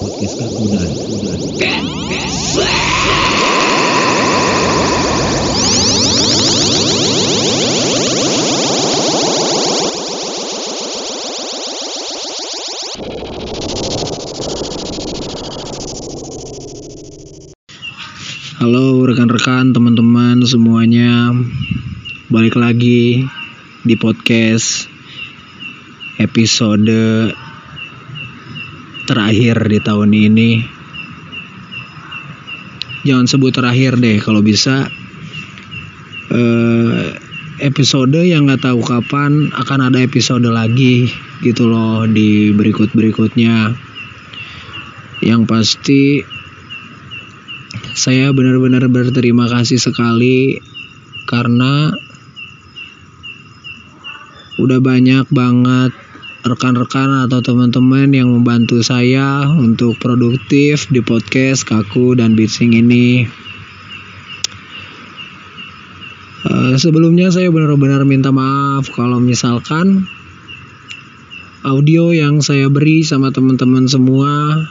Halo rekan-rekan, teman-teman semuanya. Balik lagi di podcast episode terakhir di tahun ini. Jangan sebut terakhir deh kalau bisa. Eh, episode yang nggak tahu kapan akan ada episode lagi gitu loh di berikut-berikutnya. Yang pasti saya benar-benar berterima kasih sekali karena udah banyak banget rekan-rekan atau teman-teman yang membantu saya untuk produktif di podcast Kaku dan Bitsing ini. Eh, sebelumnya saya benar-benar minta maaf kalau misalkan audio yang saya beri sama teman-teman semua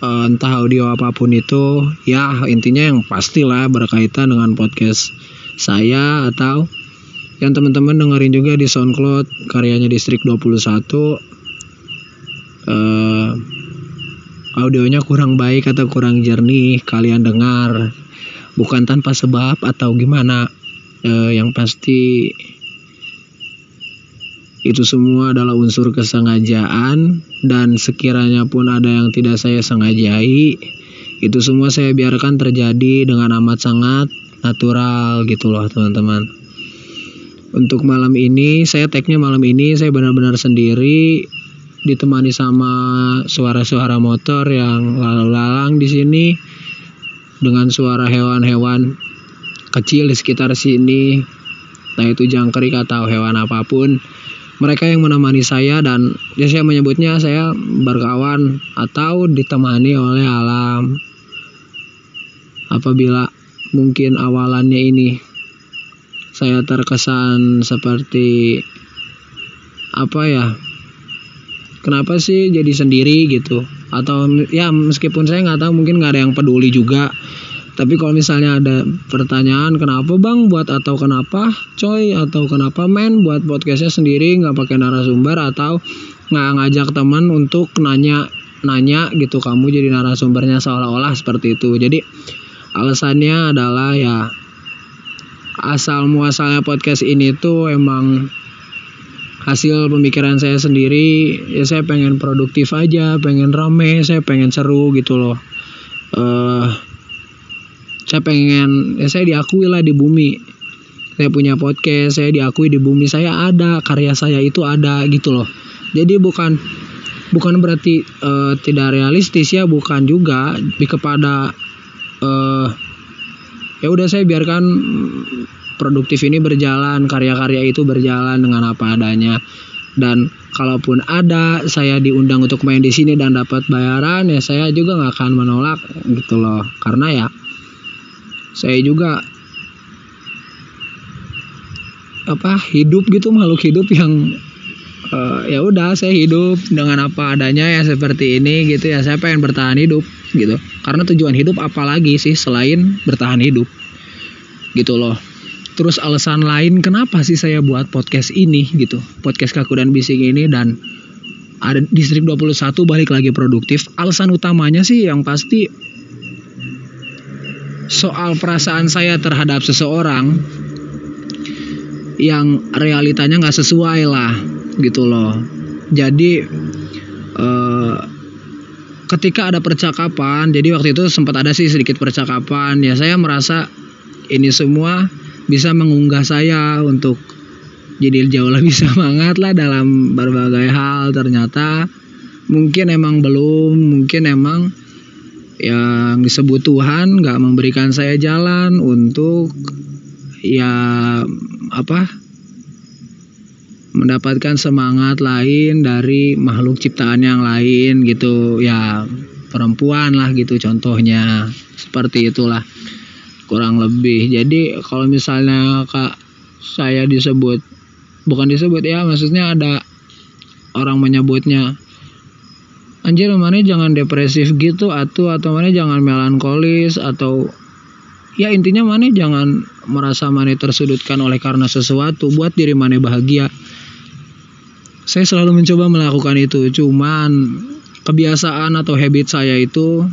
eh, entah audio apa pun itu ya intinya yang pastilah berkaitan dengan podcast saya atau yang teman-teman dengerin juga di SoundCloud karyanya Distrik 21 eh, audionya kurang baik atau kurang jernih kalian dengar. Bukan tanpa sebab atau gimana. Eh, yang pasti itu semua adalah unsur kesengajaan dan sekiranya pun ada yang tidak saya sengajai itu semua saya biarkan terjadi dengan amat sangat natural gitu loh teman-teman untuk malam ini saya tagnya malam ini saya benar-benar sendiri ditemani sama suara-suara motor yang lalu lalang di sini dengan suara hewan-hewan kecil di sekitar sini. Nah itu jangkrik atau hewan apa pun. Mereka yang menemani saya dan ya saya menyebutnya saya berkawan atau ditemani oleh alam. Apabila mungkin awalannya ini saya terkesan seperti apa ya? Kenapa sih jadi sendiri gitu? Atau ya meskipun saya nggak tahu mungkin nggak ada yang peduli juga. Tapi kalau misalnya ada pertanyaan kenapa bang buat atau kenapa coy? Atau kenapa men buat podcastnya sendiri nggak pakai narasumber? Atau nggak ngajak teman untuk nanya nanya gitu kamu jadi narasumbernya seolah-olah seperti itu? Jadi alasannya adalah ya asal muasalnya podcast ini tuh emang hasil pemikiran saya sendiri ya saya pengen produktif aja pengen rame saya pengen seru gitu loh. Eh saya pengen ya saya diakui lah di bumi. Saya punya podcast saya diakui di bumi saya ada karya saya itu ada gitu loh. Jadi bukan bukan berarti eh, tidak realistis ya bukan juga. Lebih kepada eh ya udah saya biarkan produktif ini berjalan karya-karya itu berjalan dengan apa adanya. Dan kalaupun ada saya diundang untuk main di sini dan dapat bayaran ya saya juga nggak akan menolak gitu loh. Karena ya saya juga apa hidup gitu makhluk hidup yang eh, ya udah saya hidup dengan apa adanya ya seperti ini gitu ya. Saya pengen bertahan hidup gitu. Karena tujuan hidup apalagi sih selain bertahan hidup? Gitu loh. Terus alasan lain kenapa sih saya buat podcast ini gitu? Podcast kaku dan bising ini dan ada distrik 21 balik lagi produktif. Alasan utamanya sih yang pasti soal perasaan saya terhadap seseorang yang realitanya nggak sesuai lah gitu loh. Jadi eh, ketika ada percakapan jadi waktu itu sempat ada sih sedikit percakapan ya saya merasa ini semua bisa mengunggah saya untuk jadi jauh lebih semangat lah dalam berbagai hal. Ternyata mungkin emang belum mungkin emang yang disebut Tuhan nggak memberikan saya jalan untuk ya apa mendapatkan semangat lain dari makhluk ciptaan yang lain gitu. Ya perempuan lah gitu contohnya. Seperti itulah kurang lebih. Jadi kalau misalnya kak saya disebut bukan disebut ya maksudnya ada orang menyebutnya anjir mana jangan depresif gitu atau atau mana jangan melankolis atau ya intinya mana jangan merasa mana tersudutkan oleh karena sesuatu buat diri mana bahagia saya selalu mencoba melakukan itu. Cuman kebiasaan atau habit saya itu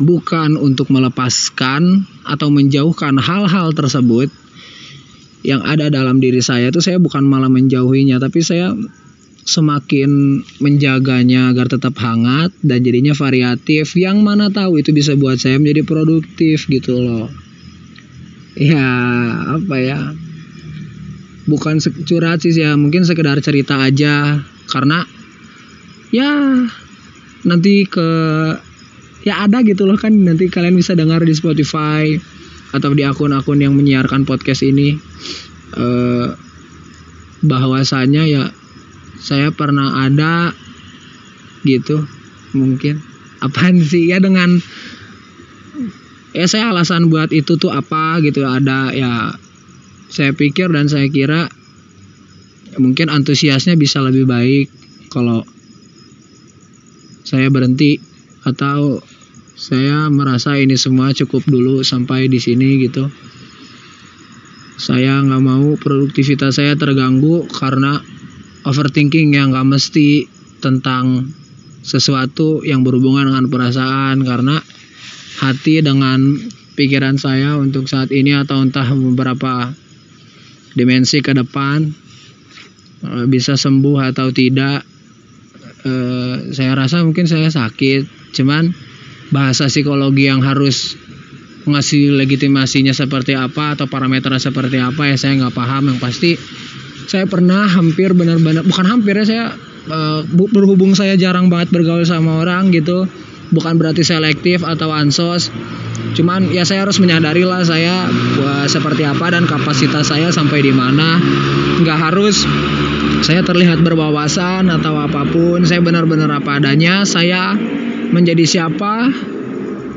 bukan untuk melepaskan atau menjauhkan hal-hal tersebut yang ada dalam diri saya itu saya bukan malah menjauhinya tapi saya semakin menjaganya agar tetap hangat dan jadinya variatif. Yang mana tahu itu bisa buat saya menjadi produktif gitu loh. Ya apa ya bukan curhat sih ya mungkin sekedar cerita aja. Karena ya nanti ke ya ada gitu loh kan. Nanti kalian bisa dengar di Spotify atau di akun-akun yang menyiarkan podcast ini. Eh, bahwasanya ya saya pernah ada gitu mungkin. Apaan sih? Ya dengan ya saya alasan buat itu tuh apa gitu. Ada ya saya pikir dan saya kira mungkin antusiasnya bisa lebih baik kalau saya berhenti atau saya merasa ini semua cukup dulu sampai di sini gitu. Saya nggak mau produktivitas saya terganggu karena overthinking yang gak mesti tentang sesuatu yang berhubungan dengan perasaan karena hati dengan pikiran saya untuk saat ini atau entah beberapa dimensi ke depan eh, bisa sembuh atau tidak eh, saya rasa mungkin saya sakit. Cuman bahasa psikologi yang harus ngasih legitimasinya seperti apa atau parameternya seperti apa ya saya nggak paham. Yang pasti saya pernah hampir benar-benar bukan hampir ya saya uh, berhubung saya jarang banget bergaul sama orang gitu bukan berarti selektif atau ansos cuman ya saya harus menyadari lah saya uh, seperti apa dan kapasitas saya sampai di mana. Nggak harus saya terlihat berwawasan atau apa pun. Saya benar-benar apa adanya saya menjadi siapa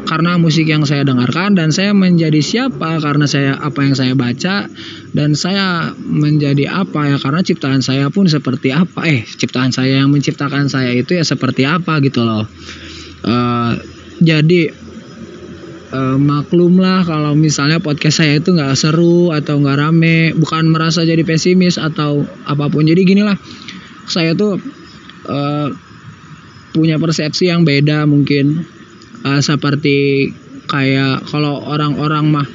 karena musik yang saya dengarkan dan saya menjadi siapa karena saya apa yang saya baca dan saya menjadi apa ya karena ciptaan saya pun seperti apa. Eh ciptaan saya yang menciptakan saya itu ya seperti apa gitu loh. Uh, jadi uh, maklumlah kalau misalnya podcast saya itu nggak seru atau nggak rame bukan merasa jadi pesimis atau apa pun. Jadi gini lah saya tuh uh, punya persepsi yang beda mungkin. Uh, seperti kayak kalau orang-orang mah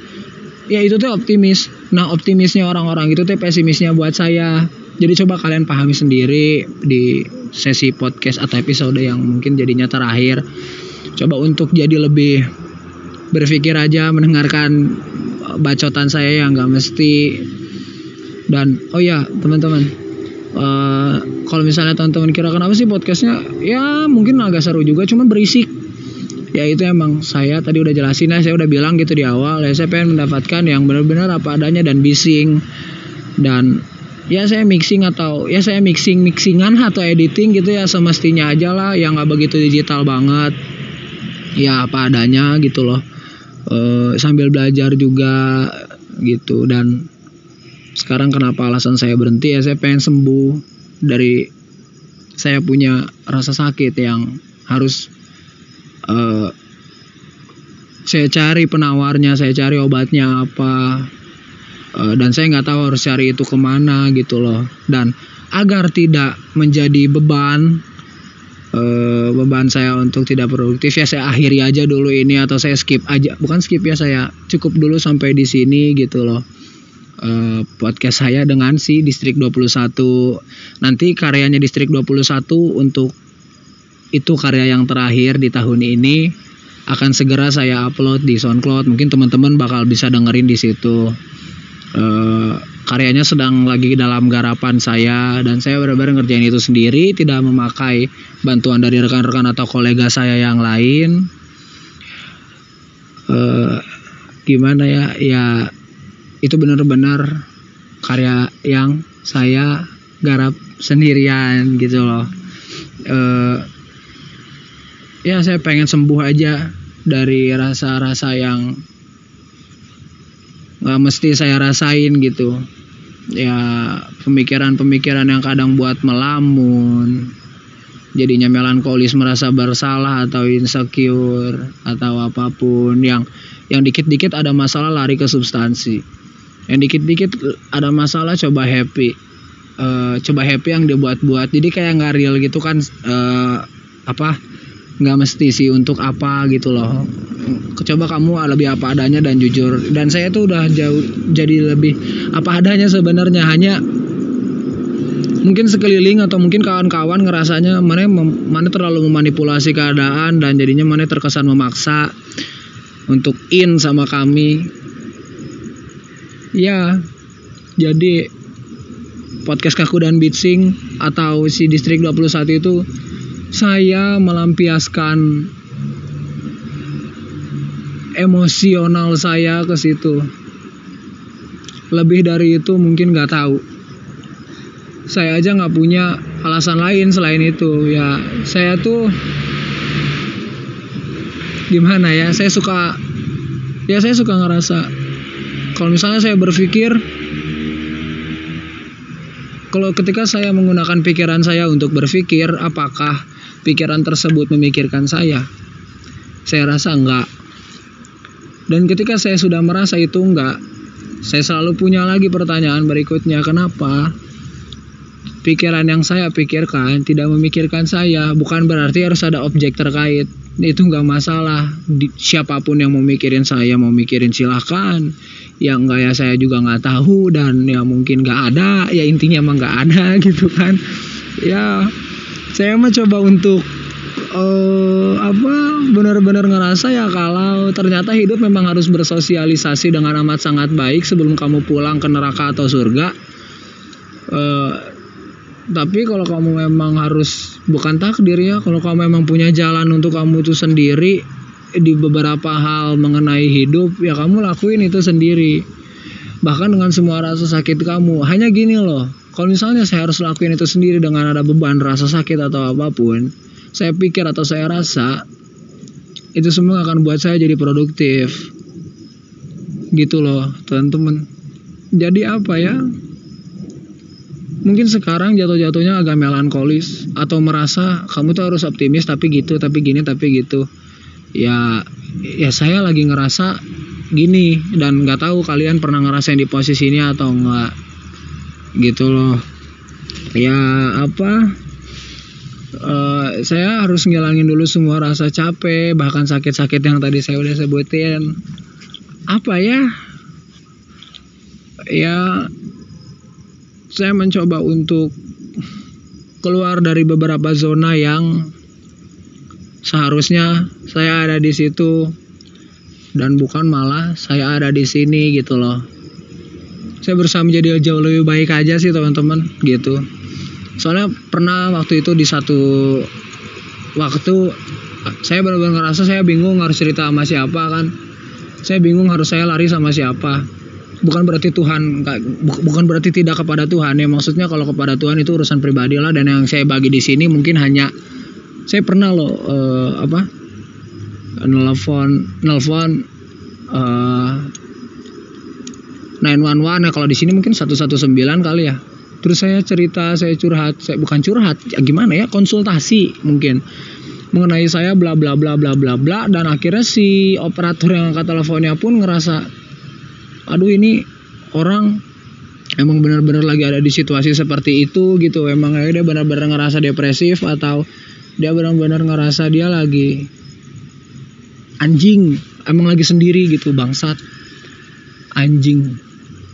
ya itu tuh optimis. Nah optimisnya orang-orang itu tuh pesimisnya buat saya. Jadi coba kalian pahami sendiri di sesi podcast atau episode yang mungkin jadinya terakhir. Coba untuk jadi lebih berpikir aja mendengarkan bacotan saya yang gak mesti. Dan oh ya teman-teman uh, kalau misalnya teman-teman kira kenapa sih podcastnya ya mungkin agak seru juga cuman berisik. Ya itu emang saya tadi udah jelasin ya saya udah bilang gitu di awal ya saya pengen mendapatkan yang benar-benar apa adanya dan bising. Dan ya saya mixing atau ya saya mixing mixingan atau editing gitu ya semestinya aja lah yang nggak begitu digital banget. Ya apa adanya gitu loh e, sambil belajar juga gitu. Dan sekarang kenapa alasan saya berhenti? Ya saya pengen sembuh dari saya punya rasa sakit yang harus uh, saya cari penawarnya saya cari obatnya apa. Uh, dan saya nggak tahu harus cari itu ke mana gitu loh. Dan agar tidak menjadi beban uh, beban saya untuk tidak produktif ya saya akhiri aja dulu ini atau saya skip aja bukan skip ya saya cukup dulu sampai di sini gitu loh uh, podcast saya dengan si distrik 21 nanti karyanya distrik 21 untuk itu karya yang terakhir di tahun ini akan segera saya upload di SoundCloud. Mungkin teman-teman bakal bisa dengerin di situ. Uh, karyanya sedang lagi dalam garapan saya dan saya benar-benar ngerjain itu sendiri, tidak memakai bantuan dari rekan-rekan atau kolega saya yang lain. Uh, gimana ya? Ya itu benar-benar karya yang saya garap sendirian gitu loh. Uh, ya saya pengen sembuh aja dari rasa-rasa yang nggak mesti saya rasain gitu. Ya pemikiran-pemikiran yang kadang buat melamun jadinya melankolis merasa bersalah atau insecure atau apa pun. Yang yang dikit-dikit ada masalah lari ke substansi. Yang dikit-dikit ada masalah coba happy. Uh, coba happy yang dibuat-buat. Jadi kayak nggak real gitu kan uh, apa nggak mesti sih untuk apa gitu loh. Coba kamu lebih apa adanya dan jujur. Dan saya tuh udah jauh jadi lebih apa adanya sebenarnya. Hanya mungkin sekeliling atau mungkin kawan-kawan ngerasanya mana mana terlalu memanipulasi keadaan dan jadinya mana terkesan memaksa untuk in sama kami. Ya jadi podcast kaku dan bitsing atau si distrik 21 itu saya melampiaskan emosional saya ke situ. Lebih dari itu mungkin nggak tahu. Saya aja nggak punya alasan lain selain itu. Ya saya tuh gimana ya? Saya suka ya saya suka ngerasa kalau misalnya saya berpikir kalau ketika saya menggunakan pikiran saya untuk berpikir apakah pikiran tersebut memikirkan saya. Saya rasa enggak. Dan ketika saya sudah merasa itu enggak saya selalu punya lagi pertanyaan berikutnya kenapa? Pikiran yang saya pikirkan tidak memikirkan saya bukan berarti harus ada objek terkait. Itu nggak masalah. Siapa pun yang mau mikirin saya mau mikirin silahkan. Yang enggak ya saya juga nggak tahu dan ya mungkin nggak ada. Ya intinya emang nggak ada gitu kan. Ya saya mah coba untuk uh, apa benar-benar ngerasa ya kalau ternyata hidup memang harus bersosialisasi dengan amat sangat baik sebelum kamu pulang ke neraka atau surga. Uh, tapi kalau kamu memang harus bukan takdir ya kalau kamu memang punya jalan untuk kamu itu sendiri di beberapa hal mengenai hidup ya kamu lakuin itu sendiri. Bahkan dengan semua rasa sakit kamu. Hanya gini loh kalau misalnya saya harus lakuin itu sendiri dengan ada beban rasa sakit atau apa pun saya pikir atau saya rasa itu semua akan buat saya jadi produktif. Gitu loh teman-teman. Jadi apa ya? Mungkin sekarang jatuh-jatuhnya agak melankolis atau merasa kamu tuh harus optimis tapi gitu tapi gini tapi gitu. Ya ya saya lagi ngerasa gini dan nggak tahu kalian pernah ngerasain di posisi ini atau enggak gitu loh. Ya apa uh, saya harus ngilangin dulu semua rasa capek bahkan sakit-sakit yang tadi saya udah sebutin. Apa ya? Ya saya mencoba untuk keluar dari beberapa zona yang seharusnya saya ada di situ. Dan bukan malah saya ada di sini gitu loh. Saya berusaha menjadi jauh lebih baik aja sih teman-teman gitu. Soalnya pernah waktu itu di satu waktu saya benar-benar ngerasa saya bingung harus cerita sama siapa kan. Saya bingung harus saya lari sama siapa bukan berarti Tuhan bukan berarti tidak kepada Tuhan ya maksudnya kalau kepada Tuhan itu urusan pribadi lah dan yang saya bagi di sini mungkin hanya saya pernah loh uh, apa nelfon nelfon uh, 911 ya kalau di sini mungkin 119 kali ya. Terus saya cerita saya curhat saya bukan curhat ya gimana ya konsultasi mungkin. Mengenai saya bla bla bla bla bla bla dan akhirnya si operator yang angkat teleponnya pun ngerasa aduh ini orang emang benar-benar lagi ada di situasi seperti itu gitu. Emang dia benar-benar ngerasa depresif atau dia benar-benar ngerasa dia lagi anjing emang lagi sendiri gitu bangsat. Anjing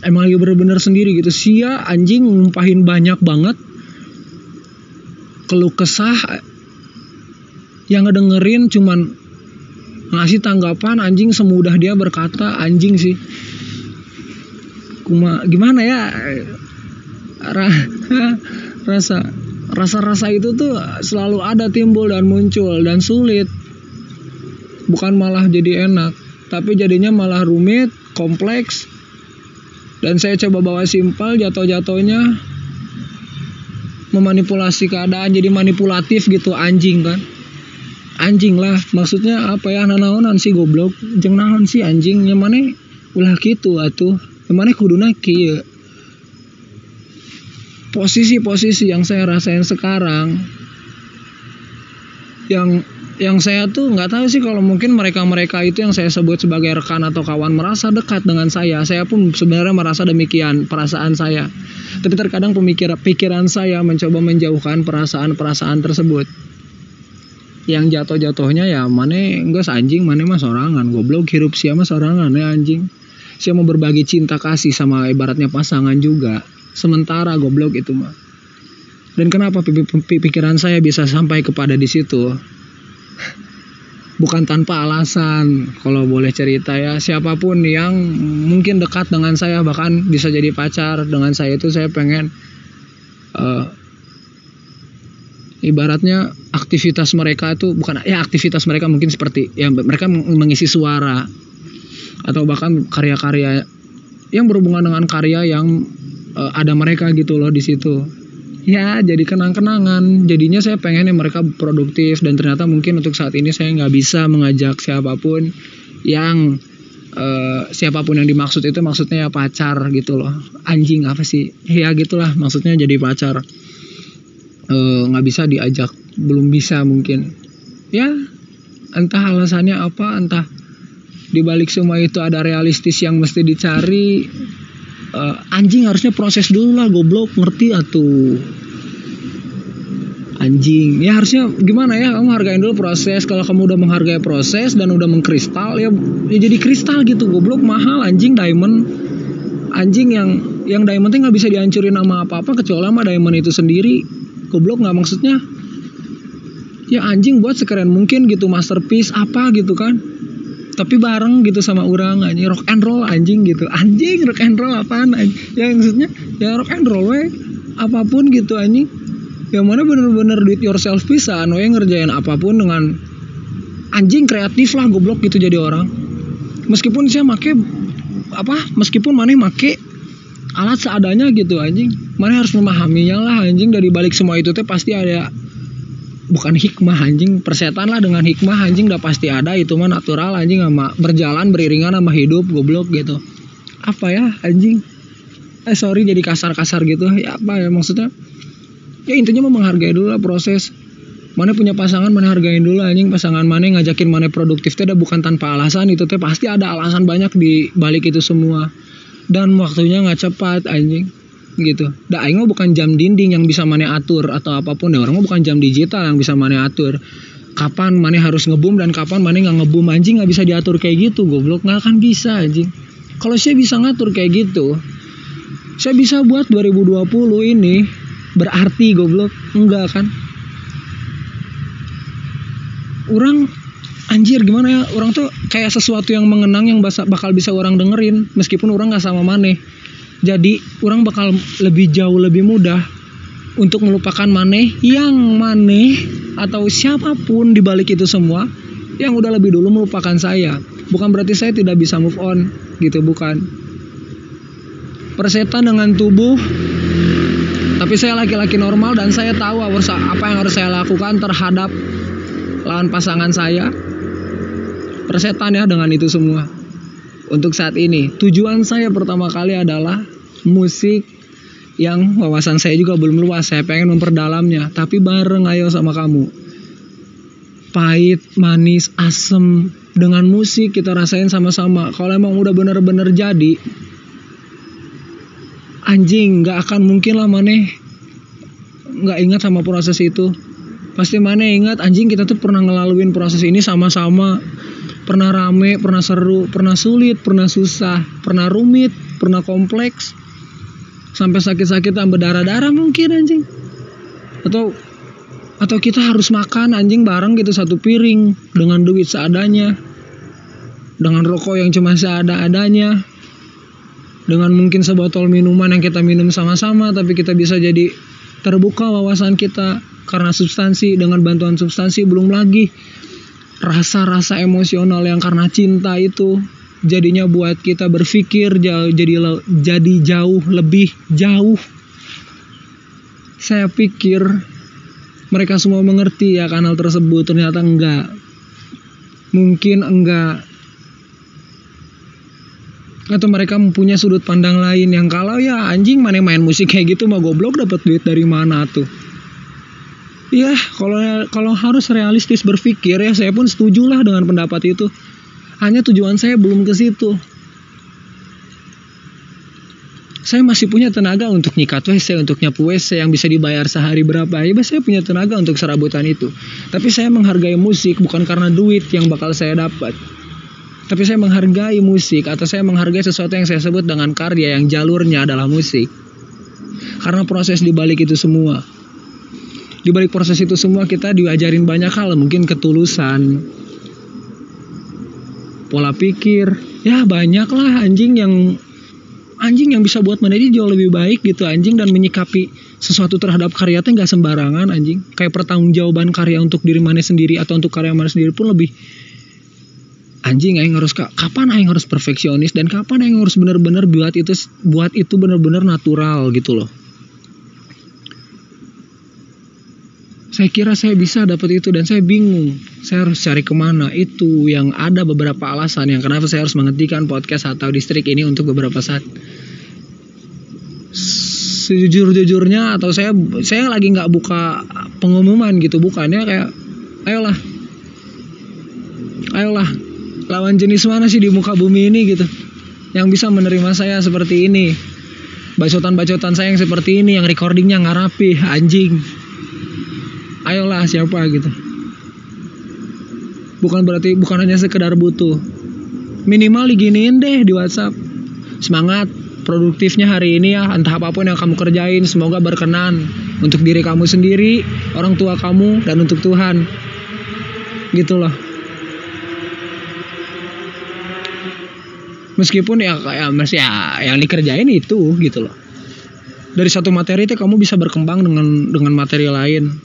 emang lagi benar-benar sendiri gitu. Sia anjing ngumpahin banyak banget. Keluh kesah yang ngedengerin cuman ngasih tanggapan anjing semudah dia berkata anjing sih. Kuma gimana ya? Ra, rasa rasa-rasa itu tuh selalu ada timbul dan muncul dan sulit. Bukan malah jadi enak tapi jadinya malah rumit kompleks dan saya coba bawa simpel jatuh-jatuhnya. Memanipulasi keadaan jadi manipulatif gitu anjing kan. Anjing lah maksudnya apa ya nanaonan sih goblok. Jeng naon sih anjing. Yang mana? Ulah gitu atuh. Emangnya kuduna kia posisi-posisi yang saya rasain sekarang yang yang saya tuh nggak tahu sih kalau mungkin mereka-mereka itu yang saya sebut sebagai rekan atau kawan merasa dekat dengan saya. Saya pun sebenarnya merasa demikian perasaan saya. Tapi terkadang pemikiran pikiran saya mencoba menjauhkan perasaan-perasaan tersebut. Yang jatuh-jatuhnya ya mana enggak anjing, mana mas sorangan, goblok hirup siapa sorangan ya anjing. Saya mau berbagi cinta kasih sama ibaratnya pasangan juga. Sementara goblok itu mah. Dan kenapa pikiran saya bisa sampai kepada di situ? Bukan tanpa alasan. Kalau boleh cerita ya siapa pun yang mungkin dekat dengan saya bahkan bisa jadi pacar dengan saya itu saya pengen uh, ibaratnya aktivitas mereka itu bukan ya aktivitas mereka mungkin seperti ya mereka mengisi suara atau bahkan karya-karya yang berhubungan dengan karya yang uh, ada mereka gitu loh di situ ya jadi kenang-kenangan. Jadinya saya pengen yang mereka produktif. Dan ternyata mungkin untuk saat ini saya nggak bisa mengajak siapa pun yang uh, siapa pun yang dimaksud itu maksudnya ya pacar gitu loh. Anjing apa sih? Ya gitulah. Maksudnya jadi pacar. Eh, nggak uh, bisa diajak. Belum bisa mungkin. Ya entah alasannya apa entah dibalik semua itu ada realistis yang mesti dicari. Uh, anjing harusnya proses dulu lah goblok. Ngerti atuh anjing. Ya harusnya gimana ya? Kamu hargain dulu proses. Kalau kamu udah menghargai proses dan udah mengkristal ya, ya jadi kristal gitu. Goblok mahal anjing diamond. Anjing yang yang diamond nggak bisa dihancurin sama apa apa kecuali sama diamond itu sendiri. Goblok nggak maksudnya? Ya anjing buat sekeren mungkin gitu masterpiece apa gitu kan. Tapi bareng gitu sama orang anjing. Rock and roll anjing gitu. Anjing rock and roll apaan anjing? Ya maksudnya ya rock and roll we apa pun gitu anjing yang mana bener-bener do it yourself anu yang ngerjain apa pun dengan anjing kreatif lah goblok gitu jadi orang. Meskipun saya make apa meskipun mana make alat seadanya gitu anjing. Mana harus memahaminya lah anjing. Dari balik semua itu teh pasti ada bukan hikmah anjing. Persetan lah dengan hikmah anjing. Udah pasti ada itu mah natural anjing. Sama berjalan beriringan sama hidup goblok gitu. Apa ya anjing? Eh sorry jadi kasar-kasar gitu. Ya apa ya maksudnya ya intinya mau menghargai dulu lah proses. Mana punya pasangan mana hargain dulu anjing. Pasangan mana ngajakin mana produktif teh bukan tanpa alasan itu teh. Pasti ada alasan banyak di balik itu semua. Dan waktunya nggak cepat anjing. Gitu. Dah aing bukan jam dinding yang bisa mana atur atau apa pun. Ya orang mah bukan jam digital yang bisa mana atur. Kapan mana harus ngebum dan kapan mana nggak ngebum anjing nggak bisa diatur kayak gitu goblok. Nggak akan bisa anjing. Kalau saya bisa ngatur kayak gitu, saya bisa buat 2020 ini berarti goblok enggak kan? Orang anjir gimana ya orang tuh kayak sesuatu yang mengenang yang bakal bisa orang dengerin meskipun orang nggak sama maneh jadi orang bakal lebih jauh lebih mudah untuk melupakan maneh yang maneh atau siapa pun di balik itu semua yang udah lebih dulu melupakan saya. Bukan berarti saya tidak bisa move on gitu, bukan. Persetan dengan tubuh tapi saya laki-laki normal dan saya tahu apa yang harus saya lakukan terhadap lawan pasangan saya. Persetan ya dengan itu semua untuk saat ini. Tujuan saya pertama kali adalah musik yang wawasan saya juga belum luas. Saya pengen memperdalamnya, tapi bareng ayo sama kamu. Pahit, manis, asem dengan musik kita rasain sama-sama. Kalau emang udah bener-bener jadi, anjing nggak akan mungkin lah maneh nggak ingat sama proses itu. Pasti mana ingat anjing kita tuh pernah ngelaluin proses ini sama-sama. Pernah rame, pernah seru, pernah sulit, pernah susah, pernah rumit, pernah kompleks, sampai sakit-sakit tambah darah-darah mungkin anjing. Atau atau kita harus makan anjing bareng gitu satu piring dengan duit seadanya, dengan rokok yang cuma seada-adanya, dengan mungkin sebotol minuman yang kita minum sama-sama, tapi kita bisa jadi terbuka wawasan kita karena substansi dengan bantuan substansi belum lagi rasa-rasa emosional yang karena cinta itu jadinya buat kita berpikir jauh jadi jadi jauh lebih jauh. Saya pikir mereka semua mengerti ya kanal tersebut ternyata enggak. Mungkin enggak atau mereka mempunyai sudut pandang lain yang kalau ya anjing mana main musik kayak gitu mah goblok dapat duit dari mana tuh Iya, kalau kalau harus realistis berpikir ya saya pun setuju lah dengan pendapat itu. Hanya tujuan saya belum ke situ. Saya masih punya tenaga untuk nyikat WC, untuk nyapu WC yang bisa dibayar sehari berapa. Ya, saya punya tenaga untuk serabutan itu. Tapi saya menghargai musik bukan karena duit yang bakal saya dapat. Tapi saya menghargai musik atau saya menghargai sesuatu yang saya sebut dengan karya yang jalurnya adalah musik. Karena proses dibalik itu semua. Di balik proses itu semua kita diajarin banyak hal mungkin ketulusan pola pikir. Ya banyak lah anjing yang anjing yang bisa buat mana jauh lebih baik gitu anjing dan menyikapi sesuatu terhadap karya teh nggak sembarangan anjing. Kayak pertanggungjawaban karya untuk diri mana sendiri atau untuk karya mana sendiri pun lebih anjing aing harus kapan aing harus perfeksionis dan kapan aing harus benar-benar buat itu buat itu benar-benar natural gitu loh. Saya kira saya bisa dapat itu dan saya bingung saya harus cari ke mana itu yang ada beberapa alasan yang kenapa saya harus menghentikan podcast atau distrik ini untuk beberapa saat. Sejujur-jujurnya atau saya saya lagi nggak buka pengumuman gitu bukannya kayak ayolah ayolah lawan jenis mana sih di muka bumi ini gitu? Yang bisa menerima saya seperti ini. Bacotan-bacotan saya yang seperti ini yang recordingnya nggak rapi anjing. Ayolah siapa gitu? Bukan berarti bukan hanya sekedar butuh. Minimal diginiin deh di WhatsApp. Semangat produktifnya hari ini ya entah apa pun yang kamu kerjain semoga berkenan untuk diri kamu sendiri orang tua kamu dan untuk Tuhan. Gitu loh meskipun ya kayak masih ya yang dikerjain itu gitu loh. Dari satu materi itu kamu bisa berkembang dengan dengan materi lain.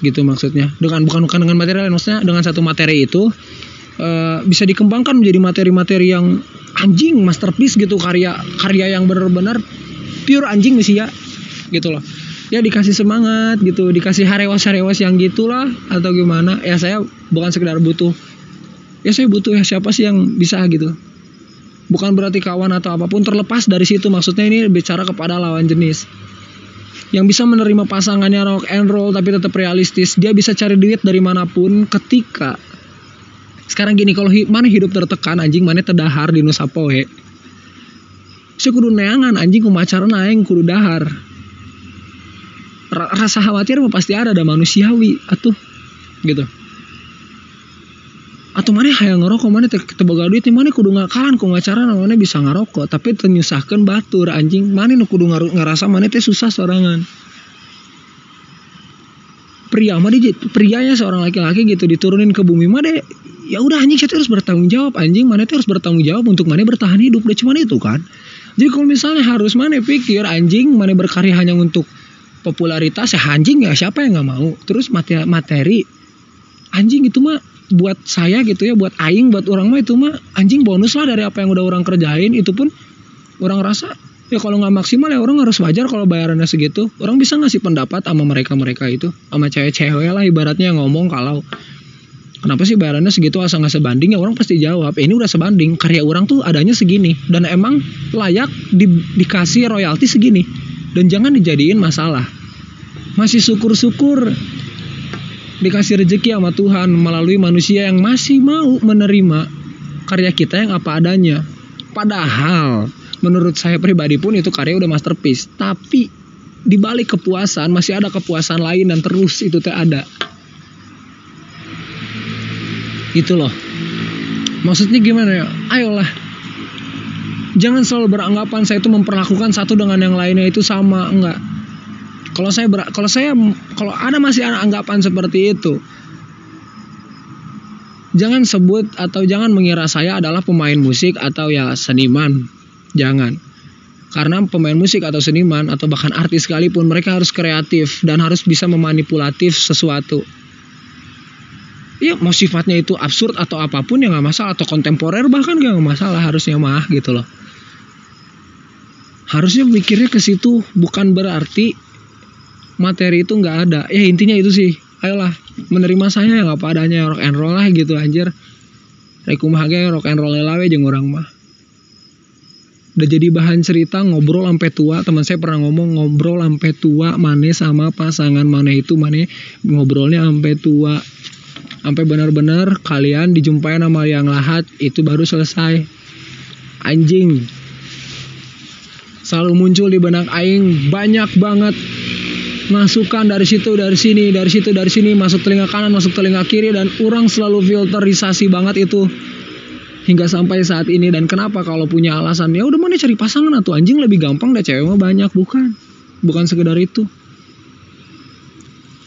Gitu maksudnya. Dengan bukan bukan dengan materi maksudnya dengan satu materi itu uh, bisa dikembangkan menjadi materi-materi yang anjing masterpiece gitu karya karya yang benar-benar pure anjing sih ya. Gitu loh. Ya dikasih semangat gitu dikasih harewas-harewas yang gitulah atau gimana. Ya saya bukan sekedar butuh. Ya saya butuh ya siapa sih yang bisa gitu bukan berarti kawan atau apa pun terlepas dari situ. Maksudnya ini bicara kepada lawan jenis. Yang bisa menerima pasangannya rock and roll tapi tetap realistis dia bisa cari duit dari mana pun ketika. Sekarang gini kalau hi mana hidup tertekan anjing? Mana terdahar di Nusa Poe saya kudu neangan anjing kumacara naeng kudu dahar. Rasa khawatir pasti ada ada manusiawi atuh. Gitu atau mana hayang ngerokok mana teboga duit mana kudu ngakalan ku ngacara mana bisa ngerokok. Tapi ternyusahkan batur anjing. Mana nu kudu ngerasa mana teh susah sorangan. Pria mah dia prianya seorang laki-laki gitu diturunin ke bumi deh ya udah anjing saya harus bertanggung jawab anjing. Mana teh harus bertanggung jawab untuk mana bertahan hidup udah cuma itu kan. Jadi kalau misalnya harus mana pikir anjing mana berkarya hanya untuk popularitas ya anjing ya siapa yang nggak mau. Terus materi, materi anjing itu mah buat saya gitu ya buat aing buat orang mah itu mah anjing bonus lah dari apa yang udah orang kerjain. Itu pun orang rasa ya kalau nggak maksimal ya orang harus wajar kalau bayarannya segitu. Orang bisa ngasih pendapat sama mereka mereka itu sama cewek-cewek lah ibaratnya yang ngomong kalau kenapa sih bayarannya segitu? Asal nggak sebanding? Ya orang pasti jawab ini udah sebanding karya orang tuh adanya segini dan emang layak di, dikasih royalti segini. Dan jangan dijadiin masalah. Masih syukur-syukur dikasih rezeki sama Tuhan melalui manusia yang masih mau menerima karya kita yang apa adanya. Padahal menurut saya pribadi pun itu karya udah masterpiece, tapi di balik kepuasan masih ada kepuasan lain dan terus itu teh ada. Itu loh. Maksudnya gimana ya? Ayolah. Jangan selalu beranggapan saya itu memperlakukan satu dengan yang lainnya itu sama, enggak kalau saya ber, kalau saya kalau ada masih ada anggapan seperti itu jangan sebut atau jangan mengira saya adalah pemain musik atau ya seniman. Jangan. Karena pemain musik atau seniman atau bahkan artis sekalipun mereka harus kreatif dan harus bisa memanipulatif sesuatu. Ya mau sifatnya itu absurd atau apa pun ya nggak masalah atau kontemporer bahkan nggak masalah harusnya mah gitu loh. Harusnya mikirnya ke situ bukan berarti materi itu nggak ada. Ya intinya itu sih. Ayolah menerima saya yang apa adanya rock and roll lah gitu anjir. Rekumah rock and roll lawe jeung orang mah. Udah jadi bahan cerita ngobrol sampai tua. Teman saya pernah ngomong ngobrol sampai tua mane sama pasangan mane itu mane ngobrolnya sampai tua. Sampai benar-benar kalian dijumpai nama yang lahat itu baru selesai. Anjing. Selalu muncul di benak aing banyak banget masukan dari situ dari sini dari situ dari sini. Masuk telinga kanan masuk telinga kiri. Dan orang selalu filterisasi banget itu hingga sampai saat ini. Dan kenapa kalau punya alasan ya udah mana cari pasangan atau anjing lebih gampang deh cewek mah banyak. Bukan. Bukan sekedar itu.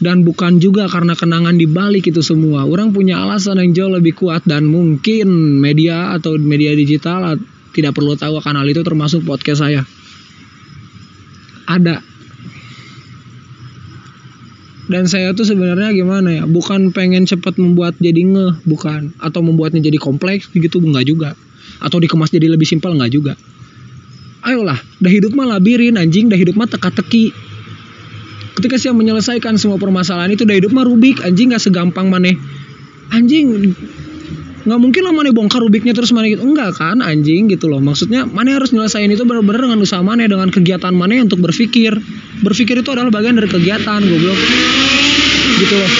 Dan bukan juga karena kenangan di balik itu semua. Orang punya alasan yang jauh lebih kuat dan mungkin media atau media digital tidak perlu tahu kanal itu termasuk podcast saya. Ada dan saya tuh sebenarnya gimana ya bukan pengen cepat membuat jadi nge bukan. Atau membuatnya jadi kompleks gitu enggak juga. Atau dikemas jadi lebih simpel enggak juga. Ayolah dah hidup mah labirin anjing dah hidup mah teka-teki. Ketika saya menyelesaikan semua permasalahan itu dah hidup mah rubik anjing nggak segampang maneh. Anjing nggak mungkin lah mana bongkar rubiknya terus mana gitu. Enggak kan anjing gitu loh. Maksudnya mana harus nyelesain itu benar-benar dengan usaha mana dengan kegiatan mana untuk berpikir. Berpikir itu adalah bagian dari kegiatan goblok. Gitu loh.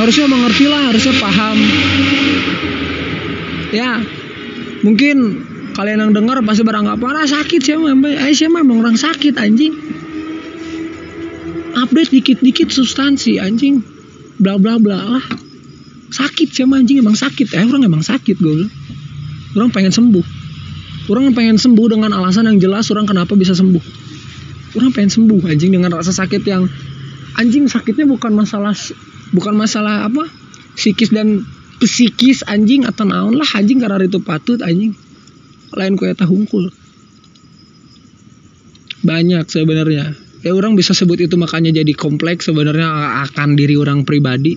Harusnya mengerti lah harusnya paham. Ya mungkin kalian yang dengar pasti beranggapan ah sakit sih emang. Eh sih emang orang sakit anjing. Update dikit-dikit substansi anjing. Bla bla bla lah sakit sih anjing emang sakit? Eh orang emang sakit gue orang pengen sembuh. Orang pengen sembuh dengan alasan yang jelas orang kenapa bisa sembuh? Orang pengen sembuh anjing dengan rasa sakit yang anjing sakitnya bukan masalah bukan masalah apa? Psikis dan psikis anjing atau naon lah anjing karena itu patut anjing. Lain kue tahungkul banyak sebenarnya. Ya orang bisa sebut itu makanya jadi kompleks sebenarnya akan diri orang pribadi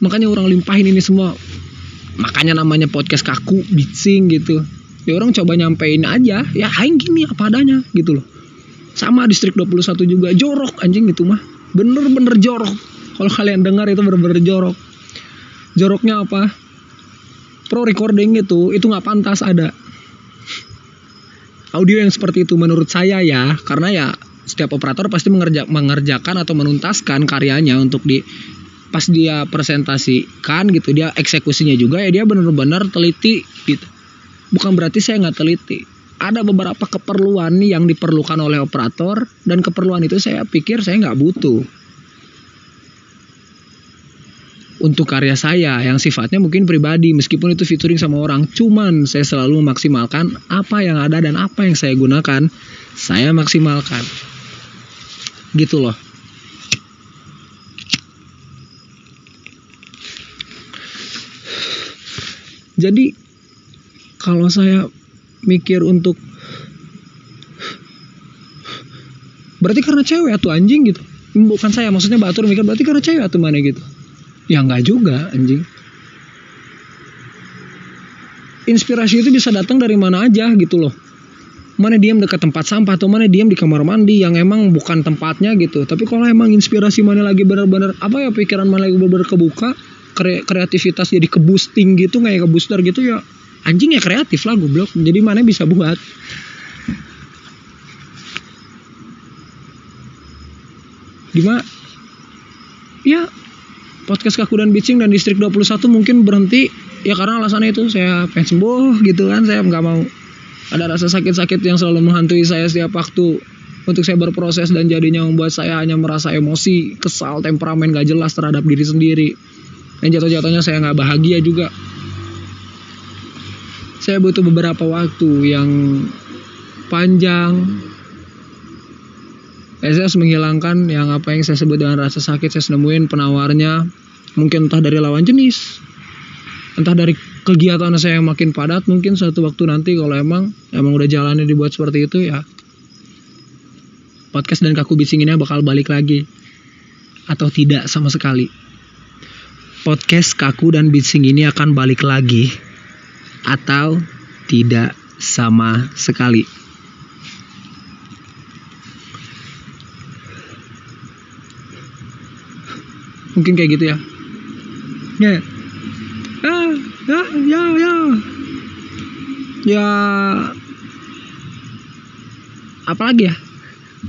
makanya orang limpahin ini semua. Makanya namanya podcast kaku bitsing gitu. Ya orang coba nyampein aja. Ya aing gini apa adanya gitu loh. Sama distrik 21 juga. Jorok anjing gitu mah. Bener-bener jorok. Kalau kalian dengar itu bener-bener jorok. Joroknya apa? Pro recording itu itu nggak pantas ada. Audio yang seperti itu menurut saya ya. Karena ya setiap operator pasti mengerja, mengerjakan atau menuntaskan karyanya untuk di pas dia presentasikan gitu dia eksekusinya juga ya dia benar-benar teliti gitu. Bukan berarti saya nggak teliti. Ada beberapa keperluan yang diperlukan oleh operator dan keperluan itu saya pikir saya nggak butuh. Untuk karya saya yang sifatnya mungkin pribadi meskipun itu featuring sama orang cuman saya selalu memaksimalkan apa yang ada dan apa yang saya gunakan saya maksimalkan. Gitu loh jadi kalau saya mikir untuk berarti karena cewek atau anjing gitu? Bukan saya maksudnya batur mikir berarti karena cewek atau mana gitu? Ya nggak juga anjing. Inspirasi itu bisa datang dari mana aja gitu loh. Mana diam dekat tempat sampah atau mana diam di kamar mandi yang emang bukan tempatnya gitu. Tapi kalau emang inspirasi mana lagi benar-benar apa ya pikiran mana lagi benar-benar kebuka kre kreativitas jadi ke boosting gitu kayak ke booster gitu ya anjing ya kreatif lah goblok. Jadi mana bisa buat? Gimana? Ya podcast kaku dan bitching dan distrik 21 mungkin berhenti ya karena alasannya itu saya pengen sembuh gitu kan saya nggak mau. Ada rasa sakit-sakit yang selalu menghantui saya setiap waktu untuk saya berproses dan jadinya membuat saya hanya merasa emosi kesal temperamen gak jelas terhadap diri sendiri dan jatuh-jatuhnya saya nggak bahagia juga. Saya butuh beberapa waktu yang panjang. Saya harus menghilangkan yang apa yang saya sebut dengan rasa sakit. Saya nemuin penawarnya. Mungkin entah dari lawan jenis. Entah dari kegiatan saya yang makin padat. Mungkin suatu waktu nanti kalau emang emang udah jalannya dibuat seperti itu ya. Podcast dan kaku bising bakal balik lagi. Atau tidak sama sekali podcast kaku dan bising ini akan balik lagi. Atau tidak sama sekali. Mungkin kayak gitu ya. Ya. Ya ya ya, ya. ya apalagi ya?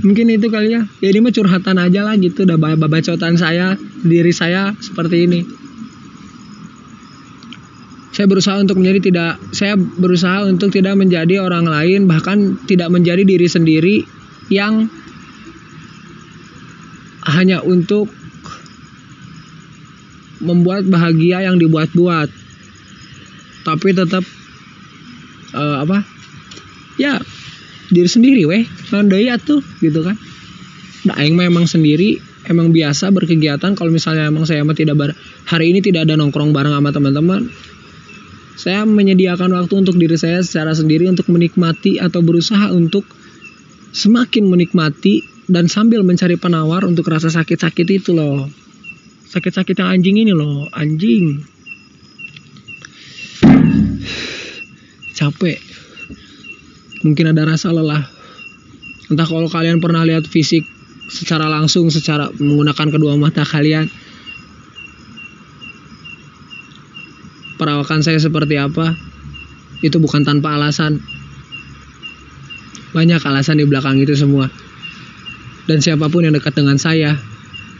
Mungkin itu kali ya. Ya ini mah curhatan aja lah gitu. Udah bacotan saya diri saya seperti ini saya berusaha untuk menjadi tidak saya berusaha untuk tidak menjadi orang lain bahkan tidak menjadi diri sendiri yang hanya untuk membuat bahagia yang dibuat-buat. Tapi tetap uh, apa? Ya diri sendiri weh. Ya tuh gitu kan. Nah yang memang sendiri emang biasa berkegiatan. Kalau misalnya emang saya emang tidak ber, hari ini tidak ada nongkrong bareng sama teman-teman saya menyediakan waktu untuk diri saya secara sendiri untuk menikmati atau berusaha untuk semakin menikmati dan sambil mencari penawar untuk rasa sakit-sakit itu loh. Sakit-sakit yang anjing ini loh anjing. Capek. Mungkin ada rasa lelah. Entah kalau kalian pernah lihat fisik secara langsung secara menggunakan kedua mata kalian perawakan saya seperti apa itu bukan tanpa alasan. Banyak alasan di belakang itu semua. Dan siapa pun yang dekat dengan saya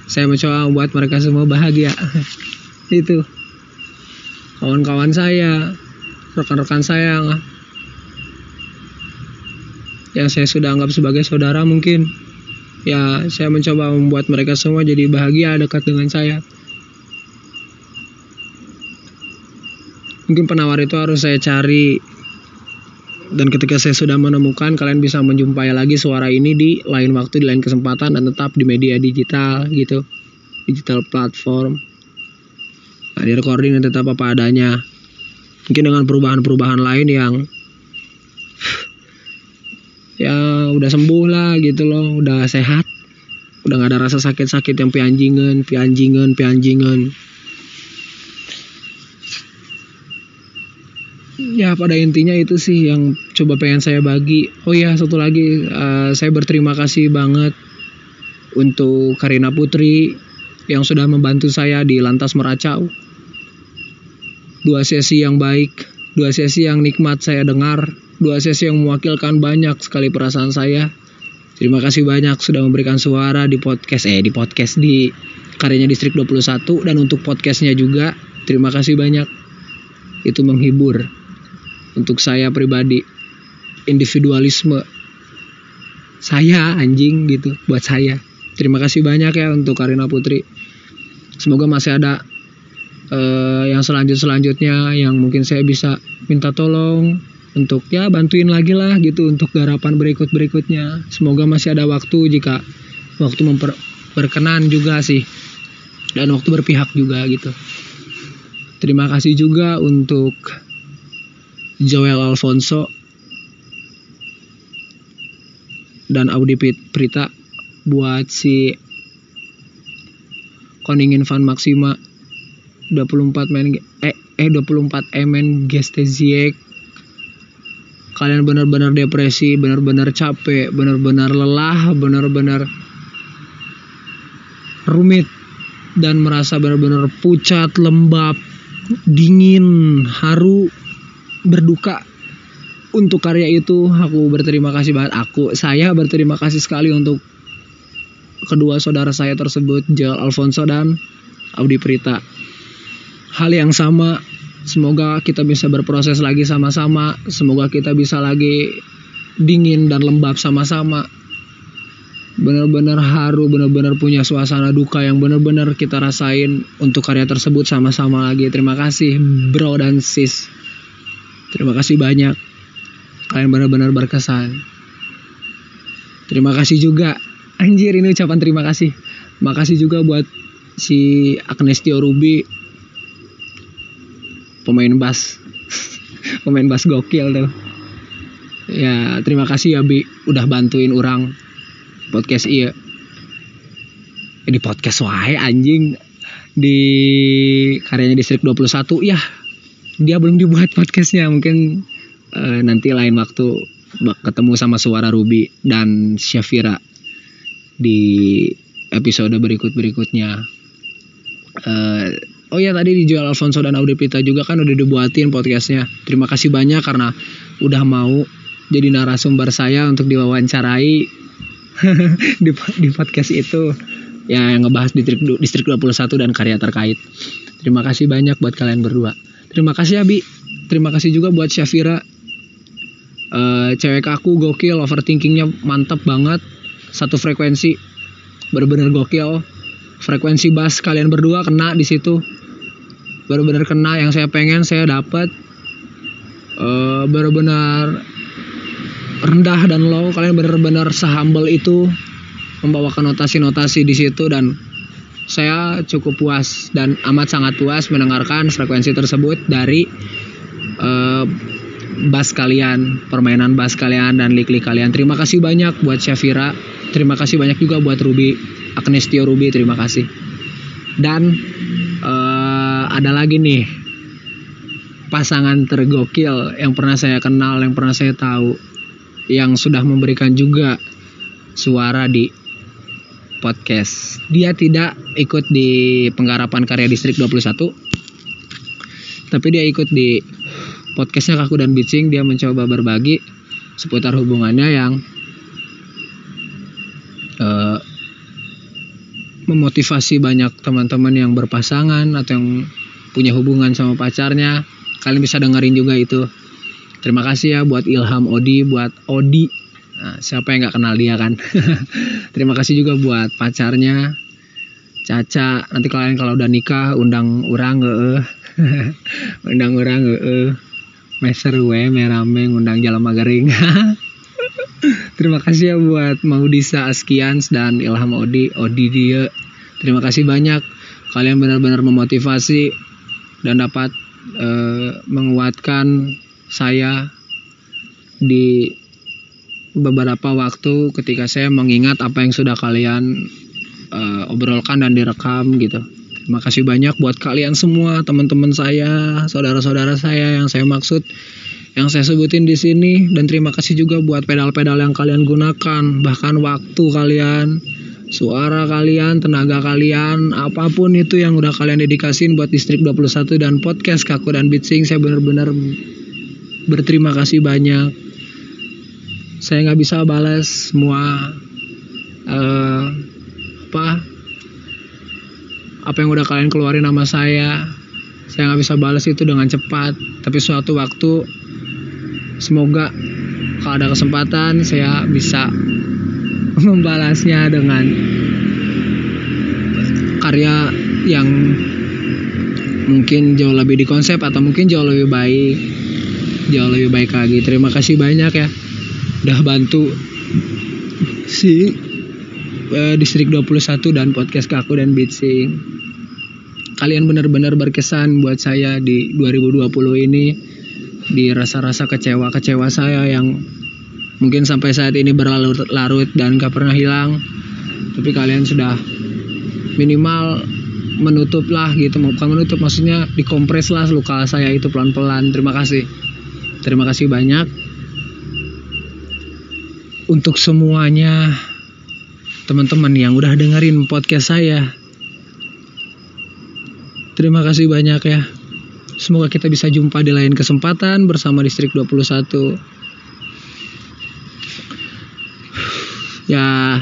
saya mencoba membuat mereka semua bahagia. Itu. Kawan-kawan saya rekan-rekan saya yang saya sudah anggap sebagai saudara mungkin. Ya saya mencoba membuat mereka semua jadi bahagia dekat dengan saya mungkin penawar itu harus saya cari. Dan ketika saya sudah menemukan kalian bisa menjumpai lagi suara ini di lain waktu di lain kesempatan dan tetap di media digital gitu. Digital platform. Nah, di recording dan tetap apa adanya. Mungkin dengan perubahan-perubahan lain yang ya udah sembuh lah gitu loh udah sehat. Udah gak ada rasa sakit-sakit yang pianjingan pianjingan pianjingan ya pada intinya itu sih yang coba pengen saya bagi. Oh ya satu lagi uh, saya berterima kasih banget untuk Karina Putri yang sudah membantu saya di Lantas Meracau. Dua sesi yang baik, dua sesi yang nikmat saya dengar, dua sesi yang mewakilkan banyak sekali perasaan saya. Terima kasih banyak sudah memberikan suara di podcast eh di podcast di karyanya Distrik 21 dan untuk podcastnya juga. Terima kasih banyak. Itu menghibur untuk saya pribadi individualisme. Saya anjing gitu buat saya. Terima kasih banyak ya untuk Karina Putri. Semoga masih ada uh, yang selanjut selanjutnya yang mungkin saya bisa minta tolong untuk ya bantuin lagi lah gitu untuk garapan berikut berikutnya semoga masih ada waktu jika waktu memper berkenan juga sih. Dan waktu berpihak juga gitu. Terima kasih juga untuk Joel Alfonso dan Audi Prita buat si Koningin Van Maxima. 24 main eh eh 24 emen gestesiek kalian benar-benar depresi benar-benar capek benar-benar lelah benar-benar rumit dan merasa benar-benar pucat lembab dingin haru berduka untuk karya itu. Aku berterima kasih banget. Aku saya berterima kasih sekali untuk kedua saudara saya tersebut Joel Alfonso dan Audi Prita. Hal yang sama semoga kita bisa berproses lagi sama-sama. Semoga kita bisa lagi dingin dan lembab sama-sama. Benar-benar haru benar-benar punya suasana duka yang benar-benar kita rasain untuk karya tersebut sama-sama lagi. Terima kasih bro dan sis terima kasih banyak. Kalian benar-benar berkesan. Terima kasih juga. Anjir ini ucapan terima kasih. Makasih juga buat si Agnes Tio Ruby. Pemain bass pemain bass gokil tuh. Ya terima kasih ya Bi. Udah bantuin orang. Podcast iya. Eh, di podcast wae anjing. Di karyanya distrik 21 ya dia belum dibuat podcastnya mungkin uh, nanti lain waktu ketemu sama suara Ruby dan Syafira di episode berikut berikutnya uh, oh ya tadi dijual Alfonso dan Audi Pita juga kan udah dibuatin podcastnya terima kasih banyak karena udah mau jadi narasumber saya untuk diwawancarai di, di podcast itu ya yang ngebahas distrik distrik 21 dan karya terkait. Terima kasih banyak buat kalian berdua. Terima kasih Abi. Terima kasih juga buat Syafira. Uh, cewek aku gokil, overthinkingnya mantap banget. Satu frekuensi, bener-bener gokil. Frekuensi bass kalian berdua kena di situ. Bener-bener kena yang saya pengen saya dapat. Uh, bener-bener rendah dan low kalian bener-bener sehumble itu membawakan notasi-notasi di situ dan saya cukup puas dan amat sangat puas mendengarkan frekuensi tersebut dari uh, bass kalian, permainan bass kalian dan lik-lik kalian. Terima kasih banyak buat Syafira. Terima kasih banyak juga buat Ruby, Agnestio Ruby, terima kasih. Dan uh, ada lagi nih pasangan tergokil yang pernah saya kenal, yang pernah saya tahu, yang sudah memberikan juga suara di podcast. Dia tidak ikut di penggarapan karya distrik 21. Tapi dia ikut di podcastnya Kaku dan Bicing. Dia mencoba berbagi seputar hubungannya yang uh, memotivasi banyak teman-teman yang berpasangan atau yang punya hubungan sama pacarnya. Kalian bisa dengerin juga itu. Terima kasih ya buat Ilham Odi, buat Odi Nah, siapa yang nggak kenal dia kan? Terima kasih juga buat pacarnya Caca. Nanti kalian kalau udah nikah undang orang ge undang orang ge Meser we merame undang jalan magaring. Terima kasih ya buat Maudisa Askians dan Ilham Odi, Odi dia. Terima kasih banyak. Kalian benar-benar memotivasi dan dapat uh, menguatkan saya di beberapa waktu ketika saya mengingat apa yang sudah kalian uh, obrolkan dan direkam gitu. Terima kasih banyak buat kalian semua, teman-teman saya, saudara-saudara saya yang saya maksud, yang saya sebutin di sini. Dan terima kasih juga buat pedal-pedal yang kalian gunakan, bahkan waktu kalian, suara kalian, tenaga kalian, apa pun itu yang udah kalian dedikasin buat distrik 21 dan podcast Kaku dan Bitsing, saya benar-benar berterima kasih banyak saya nggak bisa balas semua uh, apa apa yang udah kalian keluarin nama saya. Saya nggak bisa balas itu dengan cepat tapi suatu waktu semoga kalau ada kesempatan saya bisa membalasnya dengan karya yang mungkin jauh lebih di konsep atau mungkin jauh lebih baik jauh lebih baik lagi. Terima kasih banyak ya udah bantu si uh, distrik 21 dan podcast Kaku dan Bitsing kalian benar-benar berkesan buat saya di 2020 ini. Di rasa-rasa kecewa-kecewa saya yang mungkin sampai saat ini berlarut-larut dan gak pernah hilang. Tapi kalian sudah minimal menutup lah gitu. Bukan menutup maksudnya dikompres lah luka saya itu pelan-pelan. Terima kasih. Terima kasih banyak untuk semuanya teman-teman yang udah dengerin podcast saya. Terima kasih banyak ya. Semoga kita bisa jumpa di lain kesempatan bersama Distrik 21. Ya,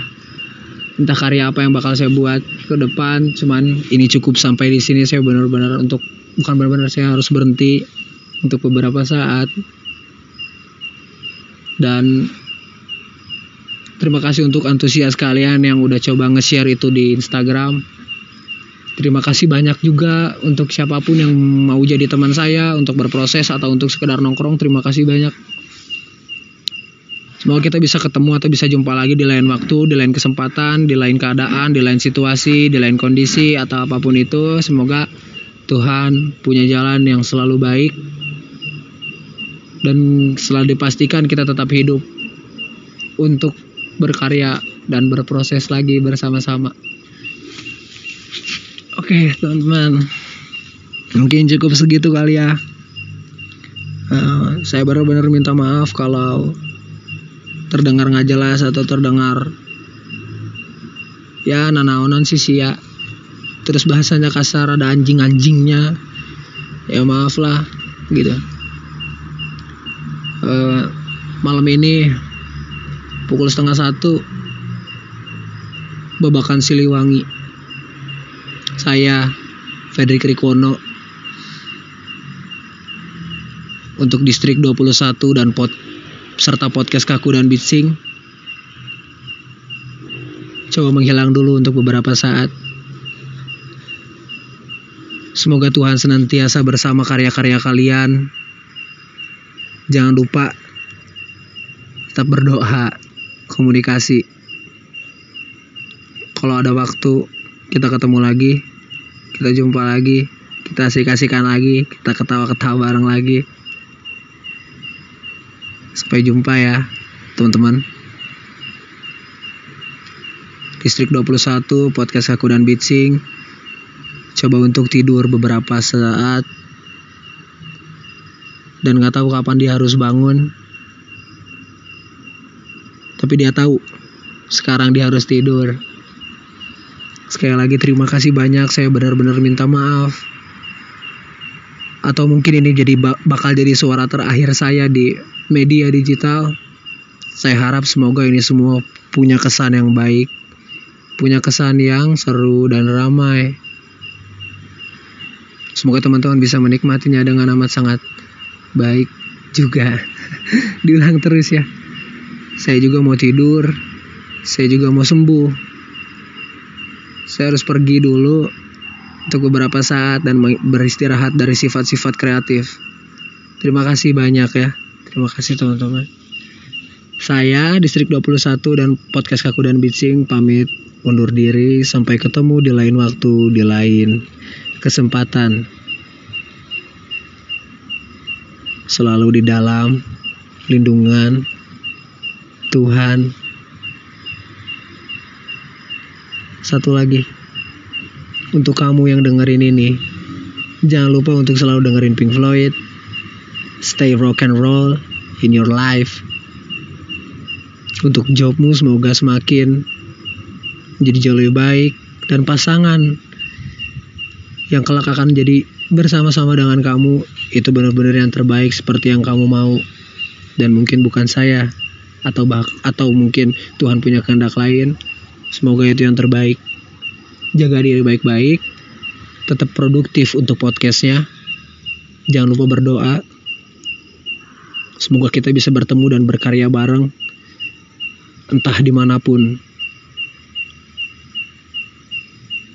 entah karya apa yang bakal saya buat ke depan, cuman ini cukup sampai di sini saya benar-benar untuk bukan benar-benar saya harus berhenti untuk beberapa saat. Dan Terima kasih untuk antusias kalian yang udah coba nge-share itu di Instagram. Terima kasih banyak juga untuk siapa pun yang mau jadi teman saya untuk berproses atau untuk sekedar nongkrong. Terima kasih banyak. Semoga kita bisa ketemu atau bisa jumpa lagi di lain waktu, di lain kesempatan, di lain keadaan, di lain situasi, di lain kondisi atau apa pun itu. Semoga Tuhan punya jalan yang selalu baik dan selalu dipastikan kita tetap hidup untuk berkarya dan berproses lagi bersama-sama. Oke, okay, teman-teman. Mungkin cukup segitu kali ya. Uh, saya benar-benar minta maaf kalau terdengar nggak jelas atau terdengar ya nanaonan sih sih ya terus bahasanya kasar ada anjing-anjingnya ya maaf lah gitu Eh, malam ini pukul setengah satu babakan Siliwangi. Saya Fredrik Rikono untuk distrik 21 dan pot serta podcast Kaku dan Bitsing. Coba menghilang dulu untuk beberapa saat. Semoga Tuhan senantiasa bersama karya-karya kalian. Jangan lupa tetap berdoa komunikasi. Kalau ada waktu kita ketemu lagi kita jumpa lagi kita asik-asikan lagi kita ketawa-ketawa bareng lagi. Sampai jumpa ya teman-teman. Distrik 21 podcast aku dan Bitsing. Coba untuk tidur beberapa saat. Dan nggak tahu kapan dia harus bangun tapi dia tahu sekarang dia harus tidur. Sekali lagi terima kasih banyak. Saya benar-benar minta maaf. Atau mungkin ini jadi bakal jadi suara terakhir saya di media digital. Saya harap semoga ini semua punya kesan yang baik. Punya kesan yang seru dan ramai. Semoga teman-teman bisa menikmatinya dengan amat sangat baik juga. Diulang terus ya saya juga mau tidur. Saya juga mau sembuh. Saya harus pergi dulu untuk beberapa saat dan beristirahat dari sifat-sifat kreatif. Terima kasih banyak ya. Terima kasih teman-teman. Saya Distrik 21 dan Podcast Kaku dan Bitsing pamit undur diri. Sampai ketemu di lain waktu di lain kesempatan. Selalu di dalam lindungan Tuhan. Satu lagi, untuk kamu yang dengerin ini, jangan lupa untuk selalu dengerin Pink Floyd. Stay rock and roll in your life. Untuk jobmu semoga semakin jadi jauh lebih baik dan pasangan yang kelak akan jadi bersama-sama dengan kamu itu benar-benar yang terbaik seperti yang kamu mau dan mungkin bukan saya atau bah atau mungkin Tuhan punya kehendak lain semoga itu yang terbaik jaga diri baik-baik tetap produktif untuk podcastnya jangan lupa berdoa semoga kita bisa bertemu dan berkarya bareng entah di mana pun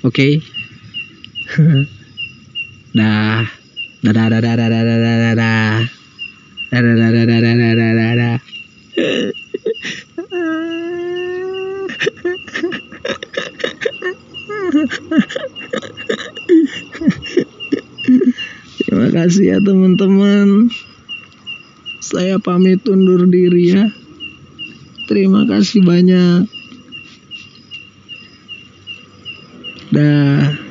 oke okay? dah dah dah dah dah dah dah dah dah dah dah dah dah dah dah dah Terima kasih ya teman-teman. Saya pamit undur diri ya. Terima kasih banyak. Dah.